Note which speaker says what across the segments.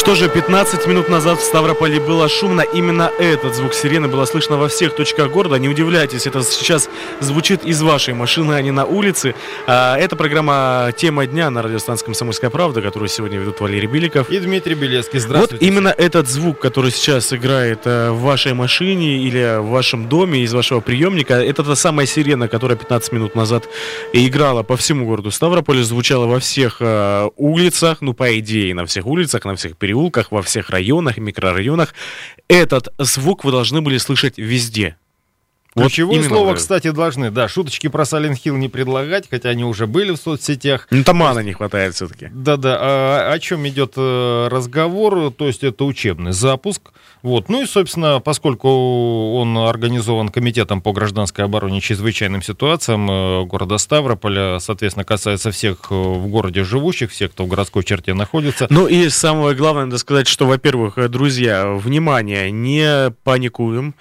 Speaker 1: Что же, 15 минут назад в Ставрополе было шумно. Именно этот звук сирены было слышно во всех точках города. Не удивляйтесь, это сейчас звучит из вашей машины, а не на улице. А, это программа «Тема дня» на радиостанции «Комсомольская правда», которую сегодня ведут Валерий Беликов.
Speaker 2: И Дмитрий Белецкий. Здравствуйте.
Speaker 1: Вот именно этот звук, который сейчас играет э, в вашей машине или в вашем доме из вашего приемника, это та самая сирена, которая 15 минут назад играла по всему городу Ставрополя, звучала во всех э, улицах, ну, по идее, на всех улицах, на всех переулках, во всех районах, микрорайонах. Этот звук вы должны были слышать везде.
Speaker 2: Ключевое
Speaker 1: именно
Speaker 2: слово,
Speaker 1: вот это.
Speaker 2: кстати, должны, да, шуточки про Silent Hill не предлагать, хотя они уже были в соцсетях.
Speaker 1: Ну, тамана не хватает все-таки.
Speaker 2: Да-да, а о чем идет э, разговор, то есть это учебный запуск. Вот. Ну и, собственно, поскольку он организован Комитетом по гражданской обороне и чрезвычайным ситуациям э, города Ставрополя, соответственно, касается всех э, в городе живущих, всех, кто в городской черте находится.
Speaker 1: Ну и самое главное, надо сказать, что, во-первых, э, друзья, внимание, не паникуем,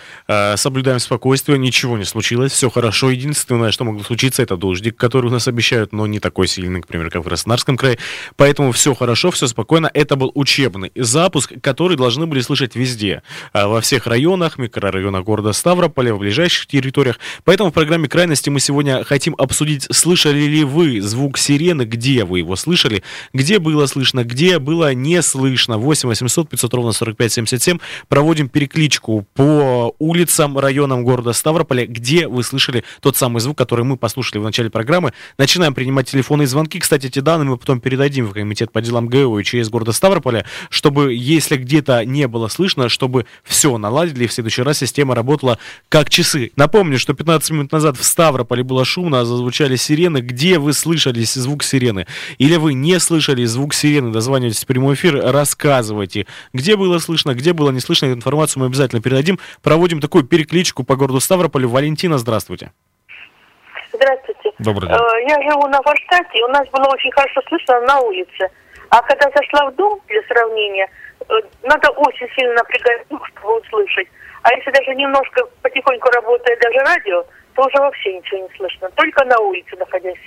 Speaker 1: соблюдаем спокойствие, ничего не случилось, все хорошо. Единственное, что могло случиться, это дождик, который у нас обещают, но не такой сильный, к примеру, как в Краснодарском крае. Поэтому все хорошо, все спокойно. Это был учебный запуск, который должны были слышать везде, э, во всех районах, микрорайонах города Ставрополя, в ближайших территориях. Поэтому в программе «Крайности» мы сегодня хотим обсудить, слышали ли вы звук сирены, где вы его слышали, где было слышно, где было не слышно. 8 800 500 ровно 45 77. Проводим перекличку по улицам, районам города Ставрополя, где вы слышали тот самый звук, который мы послушали в начале программы. Начинаем принимать телефонные звонки. Кстати, эти данные мы потом передадим в комитет по делам ГО и через города Ставрополя, чтобы, если где-то не было слышно, чтобы все наладили, и в следующий раз система работала как часы. Напомню, что 15 минут назад в Ставрополе было шумно, зазвучали сирены. Где вы слышали звук сирены? Или вы не слышали звук сирены? Дозванивайтесь в прямой эфир, рассказывайте, где было слышно, где было не слышно. Эту информацию мы обязательно передадим. Проводим такую перекличку по городу Ставрополю. Валентина, здравствуйте.
Speaker 3: Здравствуйте.
Speaker 2: Добрый день.
Speaker 3: Э, Я живу на Форштадте, и у нас было очень хорошо слышно на улице. А когда зашла в дом, для сравнения, надо очень сильно напрягать слух, чтобы услышать. А если даже немножко потихоньку работает даже радио, то уже вообще ничего не слышно. Только на улице находясь.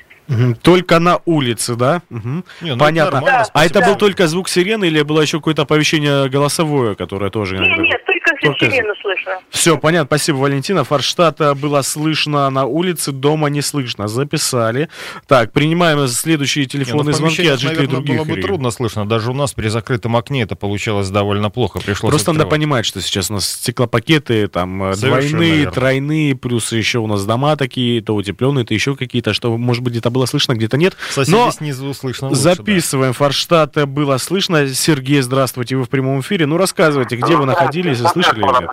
Speaker 1: Только на улице, да? Мгм.
Speaker 2: Не, ну,
Speaker 1: Понятно.
Speaker 2: это нормально,
Speaker 1: а это
Speaker 3: да.
Speaker 1: был только звук сирены или было еще какое-то оповещение голосовое, которое тоже
Speaker 3: Нет, нет, только,
Speaker 1: Только
Speaker 3: сирену слышно.
Speaker 1: Все, понятно, спасибо, Валентина. Форштадта было слышно на улице, дома не слышно. Записали. Так, принимаем следующие
Speaker 2: Не, ну,
Speaker 1: телефонные звонки от жителей
Speaker 2: наверное,
Speaker 1: других
Speaker 2: было бы
Speaker 1: регионов.
Speaker 2: трудно слышно. Даже у нас при закрытом окне это получалось довольно плохо. Пришлось
Speaker 1: Просто надо
Speaker 2: открывать.
Speaker 1: понимать, что сейчас у нас стеклопакеты там э,
Speaker 2: Совершенно
Speaker 1: двойные,
Speaker 2: верно.
Speaker 1: тройные, плюс еще у нас дома такие, то утепленные, то еще какие-то, что, может быть, где-то было слышно, где-то нет.
Speaker 2: Соседей
Speaker 1: Но
Speaker 2: снизу услышно лучше, да.
Speaker 1: записываем. Форштадта было слышно. Сергей, здравствуйте, вы в прямом эфире. Ну, рассказывайте, где вы находились и слышали или нет?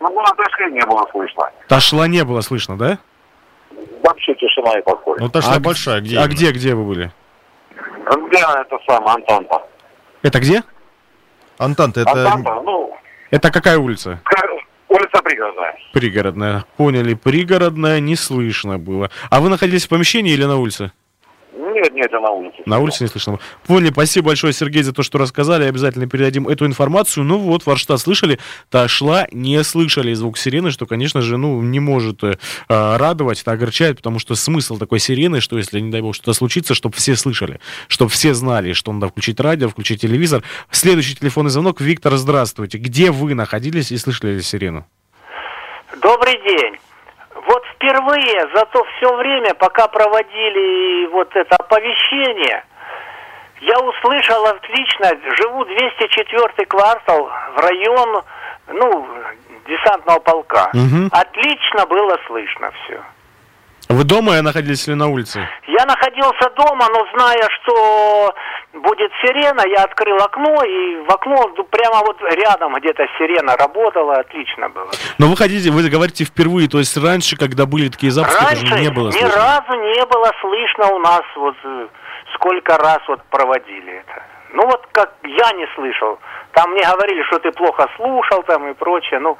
Speaker 4: Ну, было точно не было слышно.
Speaker 1: Ташла не было слышно, да?
Speaker 4: Вообще тишина и покой.
Speaker 2: Ну, Ташла
Speaker 1: А
Speaker 2: большая, где?
Speaker 1: А
Speaker 2: именно?
Speaker 1: где, где вы были?
Speaker 4: Где это самое, Антанта?
Speaker 1: Это где?
Speaker 2: Антанта, это...
Speaker 4: Антанта, ну,
Speaker 1: Это какая улица?
Speaker 4: улица Пригородная.
Speaker 1: Пригородная. Поняли, пригородная не слышно было. А вы находились в помещении или на улице?
Speaker 4: Нет, нет, я на улице.
Speaker 1: На улице не слышно. Поняли, спасибо большое, Сергей, за то, что рассказали. Обязательно передадим эту информацию. Ну вот, Форштадт слышали, Ташла не слышали звук сирены, что, конечно же, ну, не может э, радовать, это огорчает, потому что смысл такой сирены, что если, не дай бог, что-то случится, чтобы все слышали, чтобы все знали, что надо включить радио, включить телевизор. Следующий телефонный звонок. Виктор, здравствуйте. Где вы находились и слышали ли сирену?
Speaker 5: Добрый день. Вот впервые за то все время, пока проводили вот это оповещение, я услышал отлично, живу 204 квартал в район, ну, десантного полка.
Speaker 1: Мгм.
Speaker 5: Отлично было слышно все.
Speaker 1: Вы дома находились или на улице?
Speaker 5: Я находился дома, но зная, что будет сирена, я открыл окно, и в окно прямо вот рядом где-то сирена работала, отлично было.
Speaker 1: Но вы хотите, вы говорите впервые, то есть раньше, когда были такие запуски,
Speaker 5: Раньше
Speaker 1: не было
Speaker 5: ни
Speaker 1: слышно.
Speaker 5: разу не было слышно у нас вот э, сколько раз вот проводили это. Ну вот как я не слышал. Там мне говорили, что ты плохо слушал там и прочее. Ну,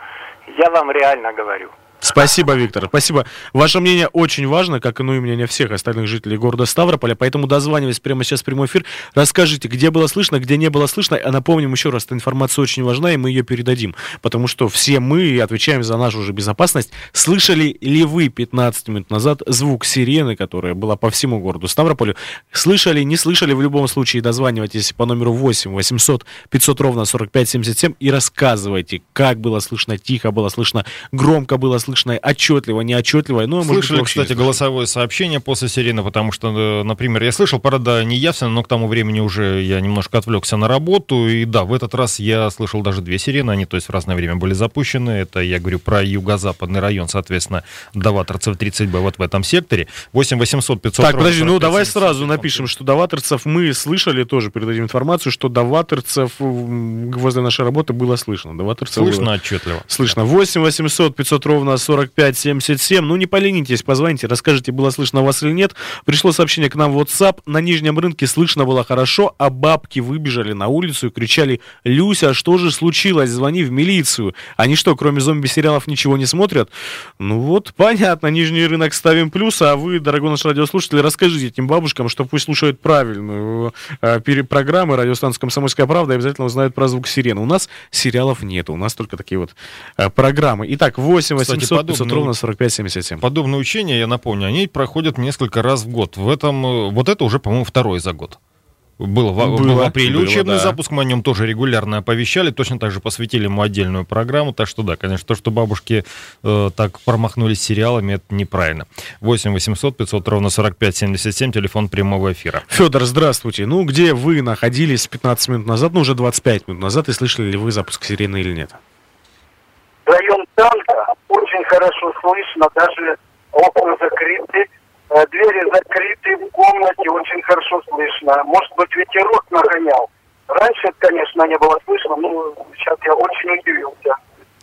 Speaker 5: я вам реально говорю.
Speaker 1: Спасибо, Виктор. Спасибо. Ваше мнение очень важно, как и ну, и мнение всех остальных жителей города Ставрополя. Поэтому дозваниваясь прямо сейчас в прямой эфир, расскажите, где было слышно, где не было слышно. А напомним еще раз, эта информация очень важна, и мы ее передадим. Потому что все мы отвечаем за нашу же безопасность. Слышали ли вы 15 минут назад звук сирены, которая была по всему городу Ставрополю? Слышали, не слышали, в любом случае дозванивайтесь по номеру 8 800 500 ровно 45 77 и рассказывайте, как было слышно, тихо было слышно, громко было слышно слышно отчетливо, неотчетливо. Ну, а
Speaker 2: Слышали, быть, кстати, голосовое сообщение после сирены, потому что, э, например, я слышал, правда, не явственно, но к тому времени уже я немножко отвлекся на работу. И да, в этот раз я слышал даже две сирены, они, то есть, в разное время были запущены. Это я говорю про юго-западный район, соответственно, Даваторцев 30Б, вот в этом секторе. 8 800 500
Speaker 1: Так, подожди, ну давай сразу напишем, что Даваторцев мы слышали, тоже передадим информацию, что Даваторцев возле нашей работы было слышно.
Speaker 2: Даваторцев слышно было... отчетливо.
Speaker 1: Слышно. 8 800 500 ровно 4577. Ну, не поленитесь, позвоните, расскажите, было слышно вас или нет. Пришло сообщение к нам в WhatsApp. На Нижнем рынке слышно было хорошо, а бабки выбежали на улицу и кричали «Люся, что же случилось? Звони в милицию». Они что, кроме зомби-сериалов ничего не смотрят? Ну вот, понятно, Нижний рынок ставим плюс, а вы, дорогой наш радиослушатель, расскажите этим бабушкам, что пусть слушают правильную э, программы радиостанции «Комсомольская правда» и обязательно узнают про звук сирены. У нас сериалов нет, у нас только такие вот э, программы. Итак, 8 800 подобные, ровно 45-77.
Speaker 2: Подобные учения, я напомню, они проходят несколько раз в год. В этом, э, вот это уже, по-моему, второй за год. Было, было, был в апреле было, учебный да. запуск, мы о нем тоже регулярно оповещали, точно так же посвятили ему отдельную программу, так что да, конечно, то, что бабушки э, так промахнулись сериалами, это неправильно. 8 800 500 ровно 45 77, телефон прямого эфира.
Speaker 1: Федор, здравствуйте. Ну, где вы находились 15 минут назад, ну, уже 25 минут назад, и слышали ли вы запуск сирены или нет?
Speaker 6: Район танка очень хорошо слышно, даже окна закрыты, э, двери закрыты в комнате, очень хорошо слышно. Может быть, ветерок нагонял. Раньше, конечно, не было слышно, но сейчас я очень удивился.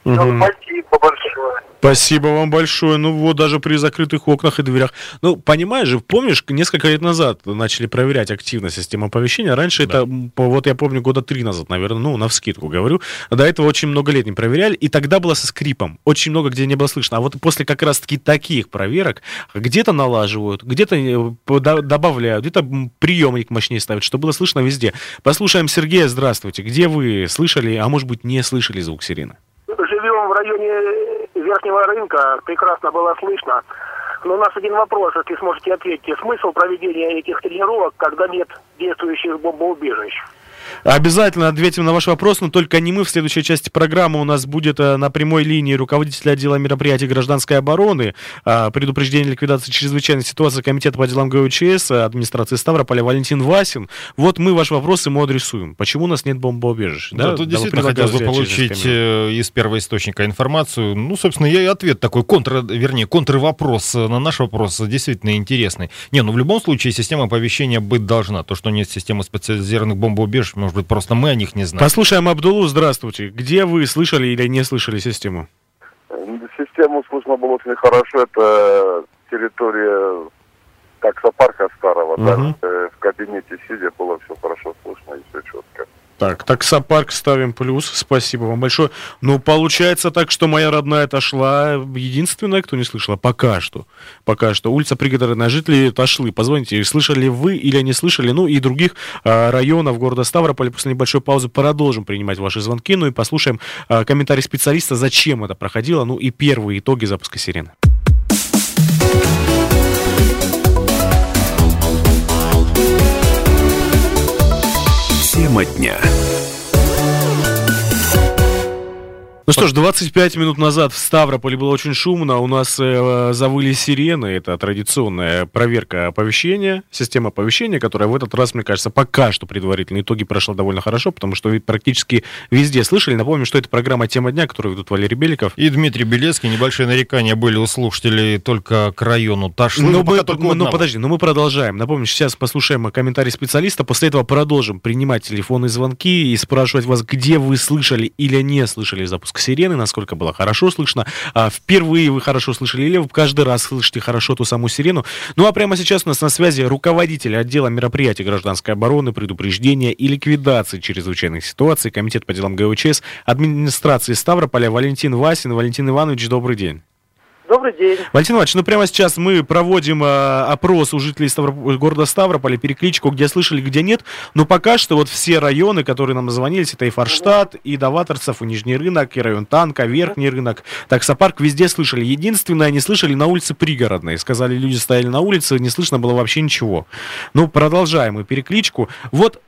Speaker 6: Угу. Спасибо большое.
Speaker 1: Спасибо вам большое. Ну вот, даже при закрытых окнах и дверях. Ну, понимаешь же, помнишь, несколько лет назад начали проверять активно систему оповещения. Раньше да. это, вот я помню, года три назад, наверное, ну, на вскидку говорю. До этого очень много лет не проверяли, и тогда было со скрипом. Очень много где не было слышно. А вот после как раз-таки таких проверок где-то налаживают, где-то э, добавляют, где-то приемник мощнее ставят, чтобы было слышно везде. Послушаем Сергея, здравствуйте. Где вы слышали, а может быть не слышали звук сирены?
Speaker 6: В районе Верхнего рынка, прекрасно было слышно. Но у нас один вопрос, если сможете ответить. Смысл проведения этих тренировок, когда нет действующих бомбоубежищ?
Speaker 1: Обязательно ответим на ваш вопрос, но только не мы. В следующей части программы у нас будет э, на прямой линии руководитель отдела мероприятий гражданской обороны, э, предупреждение ликвидации чрезвычайной ситуации Комитета по делам ГУЧС, э, администрации Ставрополя Валентин Васин. Вот мы ваш вопрос ему адресуем. Почему у нас нет бомбоубежищ?
Speaker 2: Да, да тут действительно хотелось бы получить из первого источника информацию. Ну, собственно, я и ответ такой, контр, вернее, контрвопрос на наш вопрос действительно интересный. Не, ну в любом случае система оповещения быть должна. То, что нет системы специализированных бомбоубежищ, может быть, просто мы о них не знаем.
Speaker 1: Послушаем Абдулу, здравствуйте. Где вы слышали или не слышали систему?
Speaker 4: Систему слышно было очень хорошо. Это территория таксопарка старого. Угу. Да? Э, в кабинете сидя было все хорошо слышно и все четко.
Speaker 1: Так, таксопарк ставим плюс. Спасибо вам большое. Ну, получается так, что моя родная отошла. Единственная, кто не слышала, пока что. Пока что. Улица Пригородная. Жители отошли. Позвоните, слышали вы или не слышали. Ну, и других а, районов города Ставрополя. После небольшой паузы продолжим принимать ваши звонки. Ну, и послушаем а, комментарий специалиста, зачем это проходило. Ну, и первые итоги запуска сирены.
Speaker 7: Тема дня.
Speaker 1: Ну что ж, 25 минут назад в Ставрополе было очень шумно. У нас э, завыли сирены. Это традиционная проверка оповещения, система оповещения, которая в этот раз, мне кажется, пока что предварительные итоги прошла довольно хорошо, потому что практически везде слышали. Напомню, что это программа «Тема дня», которую ведут Валерий Беликов.
Speaker 2: И Дмитрий Белецкий. Небольшие нарекания были у слушателей только к району Ташлы.
Speaker 1: Ну, мы, мы, ну подожди, ну мы продолжаем. Напомню, сейчас послушаем комментарий специалиста. После этого продолжим принимать телефонные звонки и спрашивать вас, где вы слышали или не слышали запуск запуск сирены, насколько было хорошо слышно. А, впервые вы хорошо слышали или вы каждый раз слышите хорошо ту саму сирену. Ну а прямо сейчас у нас на связи руководитель отдела мероприятий гражданской обороны, предупреждения и ликвидации чрезвычайных ситуаций Комитет по делам ГУЧС администрации Ставрополя Валентин Васин. Валентин Иванович, добрый день.
Speaker 8: Добрый день.
Speaker 1: Валентин Иванович, ну прямо сейчас мы проводим э, опрос у жителей Ставроп... города Ставрополя, перекличку, где слышали, где нет. Но пока что вот все районы, которые нам звонились, это и Форштадт, и Даваторцев, и Нижний рынок, и район Танка, Верхний рынок, таксопарк, везде слышали. Единственное, не слышали на улице Пригородной. Сказали, люди стояли на улице, не слышно было вообще ничего. Ну, продолжаем мы перекличку. Вот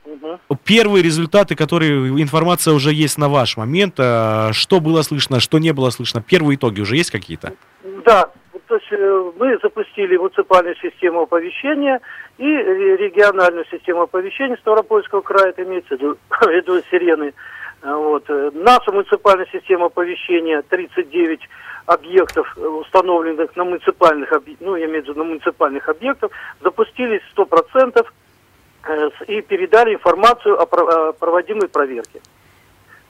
Speaker 1: первые результаты, которые информация уже есть на ваш момент, э, что было слышно, что не было слышно, первые итоги уже есть какие-то?
Speaker 8: Да, то есть э, мы запустили муниципальную систему оповещения и региональную систему оповещения Ставропольского края, это имеется в виду, сирены. А, вот. Э, наша муниципальная система оповещения 39 объектов, установленных на муниципальных, ну, я имею в виду на муниципальных объектах, запустились 100% э, и передали информацию о проводимой проверке.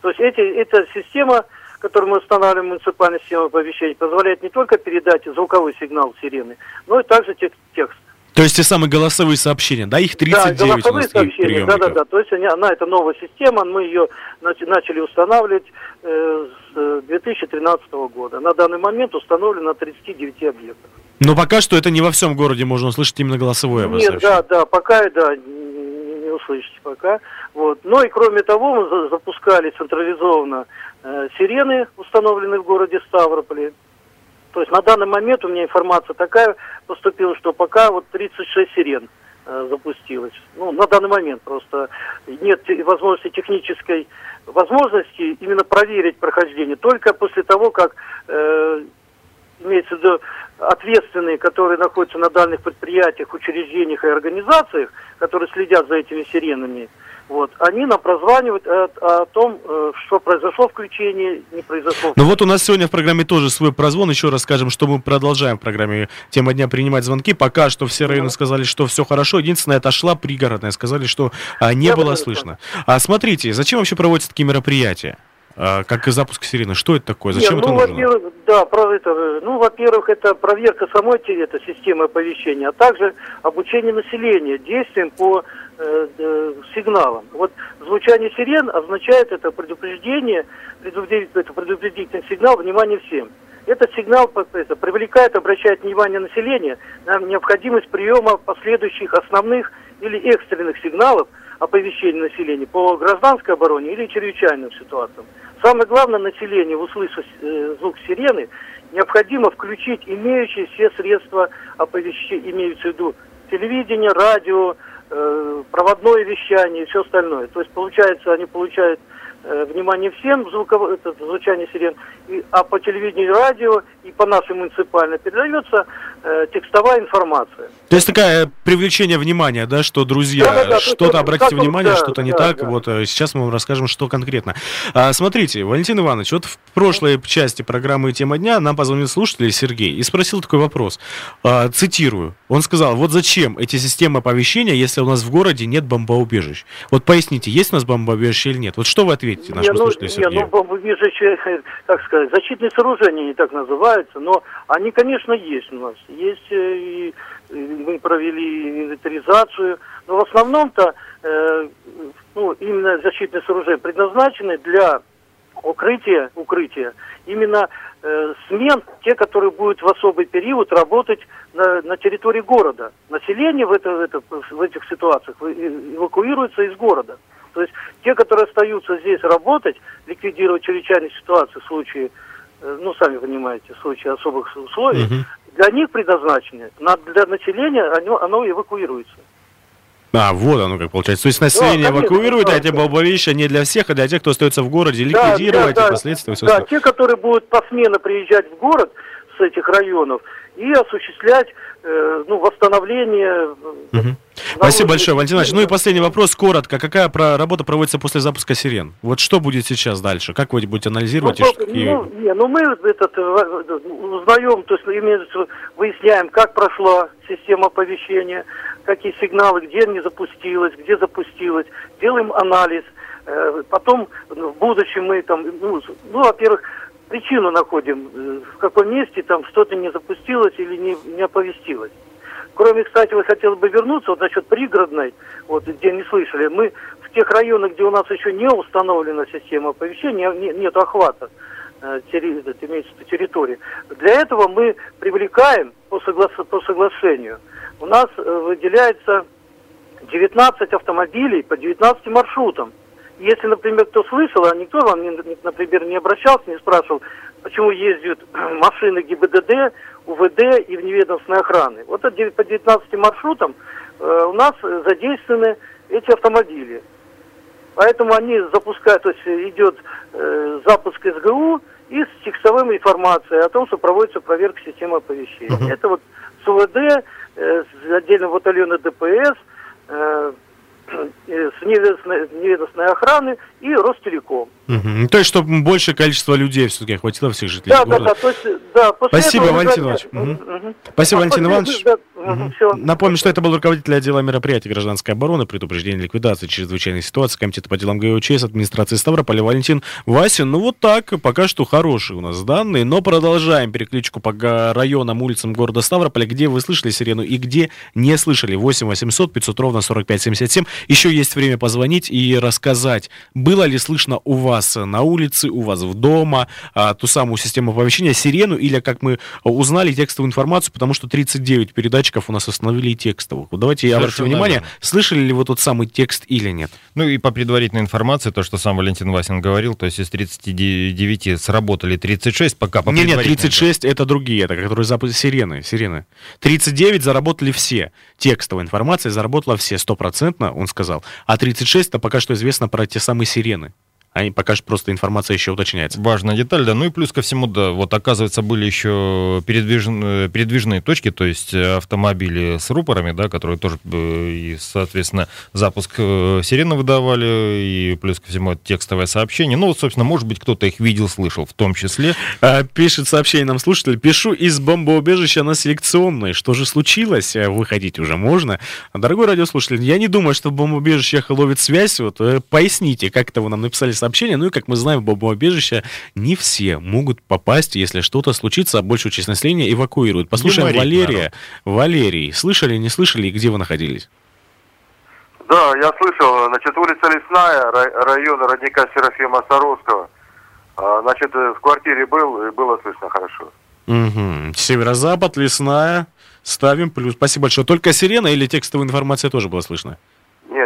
Speaker 8: То есть эти, эта система который мы устанавливаем в муниципальной системе оповещения, позволяет не только передать звуковой сигнал сирены, но и также текст.
Speaker 1: То есть те самые голосовые сообщения, да, их 39
Speaker 8: да, голосовые сообщения, да, да, да. То есть они, она это новая система, мы ее начали устанавливать э, с 2013 э, года. На данный момент установлено на 39 объектах.
Speaker 1: Но пока что это не во всем городе можно услышать именно голосовое
Speaker 8: Нет, да, да, пока, да, не услышите пока. Вот. Но и кроме того, мы запускали централизованно э, сирены, установленные в городе Ставрополе. То есть на данный момент у меня информация такая поступила, что пока вот 36 сирен э, запустилось. Ну, на данный момент просто нет возможности технической возможности именно проверить прохождение. Только после того, как э, имеется в виду ответственные, которые находятся на дальних предприятиях, учреждениях и организациях, которые следят за этими сиренами, вот, они нам прозванивают о, о том, э, что произошло включение, не произошло.
Speaker 1: Ну вот у нас сегодня в программе тоже свой прозвон. Еще раз скажем, что мы продолжаем в программе «Тема дня» принимать звонки. Пока что все районы сказали, что все хорошо. Единственное, это шла пригородная. Сказали, что а, не Я было слышно. А смотрите, зачем вообще проводятся такие мероприятия? А, как и запуск сирены. Что это такое? Зачем Нет,
Speaker 8: ну,
Speaker 1: это нужно?
Speaker 8: Да, про это, ну, во-первых, это проверка самой этой системы оповещения, а также обучение населения действиям по э, э, сигналам. Вот звучание сирен означает это предупреждение, предупредить, это предупредительный сигнал, внимание всем. Этот сигнал это, привлекает, обращает внимание населения на необходимость приема последующих основных или экстренных сигналов оповещения населения по гражданской обороне или чрезвычайным ситуациям. Самое главное, население, услышав э, звук сирены, необходимо включить имеющие все средства оповещения, имеются в виду телевидение, радио, э, проводное вещание и все остальное. То есть, получается, они получают Э, внимание всем, звуковое, это звучание сирен, а по телевидению и радио по нашей муниципальной передается э, текстовая информация.
Speaker 1: То есть такое привлечение внимания, да, что, друзья, да, да, да, что-то обратите как, внимание, да, что-то не да, так, да. вот э, сейчас мы вам расскажем, что конкретно. А, смотрите, Валентин Иванович, вот в прошлой части программы «Тема дня» нам позвонил слушатель Сергей и спросил такой вопрос, а, цитирую, он сказал, вот зачем эти системы оповещения, если у нас в городе нет бомбоубежищ? Вот поясните, есть у нас бомбоубежище или нет? Вот что вы ответите? нашему не, ну, слушателю Сергею.
Speaker 8: Не, ну, вижу, как сказать, защитные сооружения, они так называются, но они, конечно, есть у нас. Есть, э, и, мы провели инвентаризацию, но в основном-то э, ну, именно защитные сооружения предназначены для укрытия, укрытия именно э, смен, те, которые будут в особый период работать на, на территории города. Население в, это, в, это, в этих ситуациях эвакуируется из города. То есть те, которые остаются здесь работать, ликвидировать чрезвычайные ситуации в случае, э, ну, сами понимаете, в случае особых условий, угу. для них предназначены, для населения оно, оно эвакуируется.
Speaker 1: А, вот оно как получается. То есть население да, эвакуирует, да, а эти бомбовища не для всех, а для тех, кто остается в городе, ликвидировать да, да, и последствия.
Speaker 8: Да, да, те, которые будут посменно приезжать в город с этих районов и осуществлять э, ну, восстановление
Speaker 1: угу. Спасибо большое, Валентин Иванович. Ну и последний вопрос, коротко. Какая про работа проводится после запуска сирен? Вот что будет сейчас дальше? Как вы будете анализировать?
Speaker 8: Ну, какие... ну, не, ну мы этот, э, узнаем, то есть выясняем, как прошла система оповещения, какие сигналы, где не запустилась, где запустилась. Делаем анализ. Э, потом в будущем мы там, ну, ну во-первых, причину находим, э, в каком месте там что-то не запустилось или не, не оповестилось. Кроме, кстати, вот хотел бы вернуться вот насчет пригородной, вот где не слышали, мы в тех районах, где у нас еще не установлена система оповещения, не, нет охвата, э, территории. Для этого мы привлекаем по, согла- по соглашению. У нас э, выделяется 19 автомобилей по 19 маршрутам. Если, например, кто слышал, а никто вам, например, не обращался, не спрашивал, почему ездят машины ГИБДД, УВД и вневедомственной охраны. Вот по 19 маршрутам э, у нас задействованы эти автомобили. Поэтому они запускают, то есть идет э, запуск СГУ и с текстовой информацией о том, что проводится проверка системы оповещения. Это вот с УВД, э, с отдельного батальона ДПС, э, с неведомственной, неведомственной охраны и Ростелеком.
Speaker 1: Ну, То есть, чтобы большее количество людей все-таки охватило всех жителей
Speaker 8: Да, да,
Speaker 1: города.
Speaker 8: да, то есть, да,
Speaker 1: Спасибо,
Speaker 8: этого
Speaker 1: Валентин Иванович. Мгм.
Speaker 8: Мгм.
Speaker 1: Спасибо,
Speaker 8: А
Speaker 1: Валентин Иванович.
Speaker 8: да, всё.
Speaker 1: Напомню, что это был руководитель отдела мероприятий гражданской обороны, предупреждения ликвидации чрезвычайной ситуации Комитета по делам ГОЧС администрации Ставрополя Валентин Васин. Ну вот так, пока что хорошие у нас данные, но продолжаем перекличку по районам, улицам города Ставрополя, где вы слышали сирену и где не слышали. 8 800 500 ровно 45 77. Еще есть время позвонить и рассказать, было ли слышно у вас на улице, у вас в дома а, ту самую систему оповещения, сирену, или, как мы узнали, текстовую информацию, потому что 39 передатчиков у нас установили и текстовых. Вот давайте обратим
Speaker 2: Совершенно
Speaker 1: внимание,
Speaker 2: верно.
Speaker 1: слышали ли вы тот самый текст или нет.
Speaker 2: Ну и по предварительной информации, то, что сам Валентин Васин говорил, то есть из 39 сработали 36, пока по
Speaker 1: Не, нет,
Speaker 2: предварительной
Speaker 1: 36 это другие, это которые запуск сирены, сирены. 39 заработали все. Текстовая информация заработала все, стопроцентно, он сказал. А 36 это пока что известно про те самые сирены. Они пока что просто информация еще уточняется.
Speaker 2: Важная деталь, да. Ну и плюс ко всему, да, вот оказывается, были еще передвижные, передвижные точки, то есть э, автомобили с рупорами, да, которые тоже, э, и, соответственно, запуск э, сирены выдавали, и плюс ко всему это текстовое сообщение. Ну вот, собственно, может быть, кто-то их видел, слышал в том числе.
Speaker 1: А, Пишет сообщение нам слушатель. Пишу из бомбоубежища на селекционной. Что же случилось? Выходить уже можно. Дорогой радиослушатель, я не думаю, что в бомбоубежищах ловит связь. Вот, э, поясните, как это вы нам написали сообщение. Ну и, как мы знаем, в бомбоубежище не все могут попасть, если что-то случится, а большую часть населения эвакуируют. Послушаем
Speaker 2: Юморит
Speaker 1: Валерия. Валерий, слышали, не слышали, и где вы находились?
Speaker 4: Да, я слышал, значит, улица Лесная, рай- район родника Серафима Саровского. А, Значит, э, в квартире был, и было слышно хорошо.
Speaker 1: Угу. Северо-запад, лесная. Ставим плюс. Спасибо большое. Только сирена или текстовая информация тоже была слышно?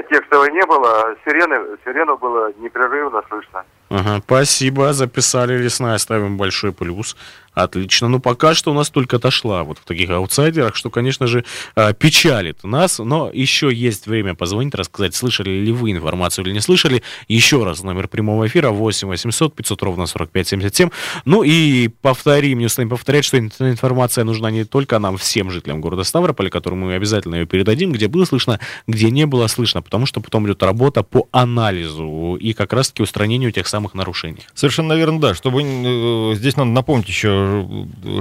Speaker 4: Нет, текстовой не было, а сирены, сирену было непрерывно слышно.
Speaker 1: Ага, спасибо, записали лесная, ставим большой плюс. Отлично. Ну, пока что у нас только отошла вот в таких аутсайдерах, что, конечно же, а, печалит нас, но еще есть время позвонить, рассказать, слышали ли вы информацию или не слышали. Еще раз номер прямого эфира 8 800 500 ровно 45 77. Ну и повторим, не устанем повторять, что информация нужна не только нам, всем жителям города Ставрополя, которым мы обязательно ее передадим, где было слышно, где не было слышно, потому что потом идет работа по анализу и как раз-таки устранению тех самых нарушений.
Speaker 2: Совершенно верно, да. Чтобы э, здесь надо напомнить еще,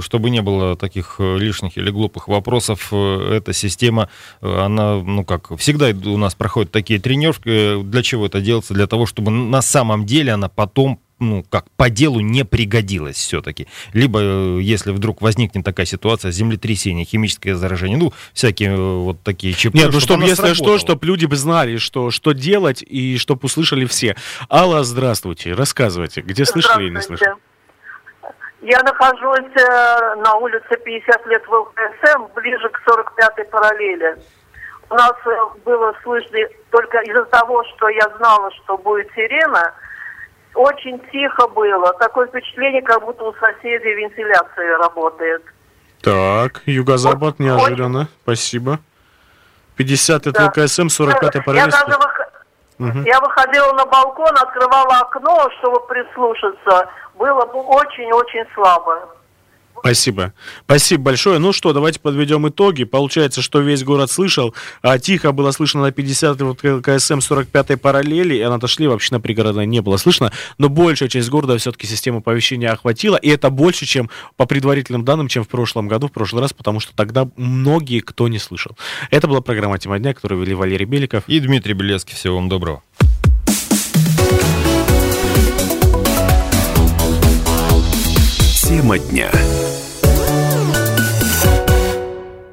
Speaker 2: чтобы не было таких э, лишних или глупых вопросов, э, эта система, э, она, ну как, всегда у нас проходят такие тренировки. Э, Для чего это делается? Для того, чтобы на самом деле она потом ну, как по делу не пригодилась все-таки. Либо, э, если вдруг возникнет такая ситуация, землетрясение, химическое заражение, ну, всякие э, вот такие ЧП.
Speaker 1: Нет, ну
Speaker 2: чтобы
Speaker 1: если что,
Speaker 2: сработала.
Speaker 1: чтобы люди бы знали, что, что делать, и чтобы услышали все. Алла, здравствуйте, рассказывайте, где слышали или не слышали?
Speaker 3: Я нахожусь э, на улице 50 лет в ЛКСМ, ближе к 45-й параллели. У нас э, было слышно только из-за того, что я знала, что будет сирена, очень тихо было. Такое впечатление, как будто у соседей вентиляция работает.
Speaker 1: Так, юго-запад,
Speaker 3: Ой,
Speaker 1: неожиданно, спасибо. 50 это
Speaker 3: Да.
Speaker 1: ЛКСМ, 45
Speaker 3: я,
Speaker 1: параллель.
Speaker 3: даже вых- я выходила на балкон, открывала окно, чтобы прислушаться. Было бы очень-очень слабо.
Speaker 1: Спасибо. Спасибо большое. Ну что, давайте подведем итоги. Получается, что весь город слышал. А тихо было слышно на 50 вот КСМ 45 параллели, и на отошли вообще на пригородной не было слышно. Но большая часть города все-таки система оповещения охватила, и это больше, чем по предварительным данным, чем в прошлом году, в прошлый раз, потому что тогда многие кто не слышал. Это была программа «Тема дня», которую вели Валерий Беликов.
Speaker 2: И Дмитрий Белецкий. Всего вам доброго.
Speaker 7: Тема дня.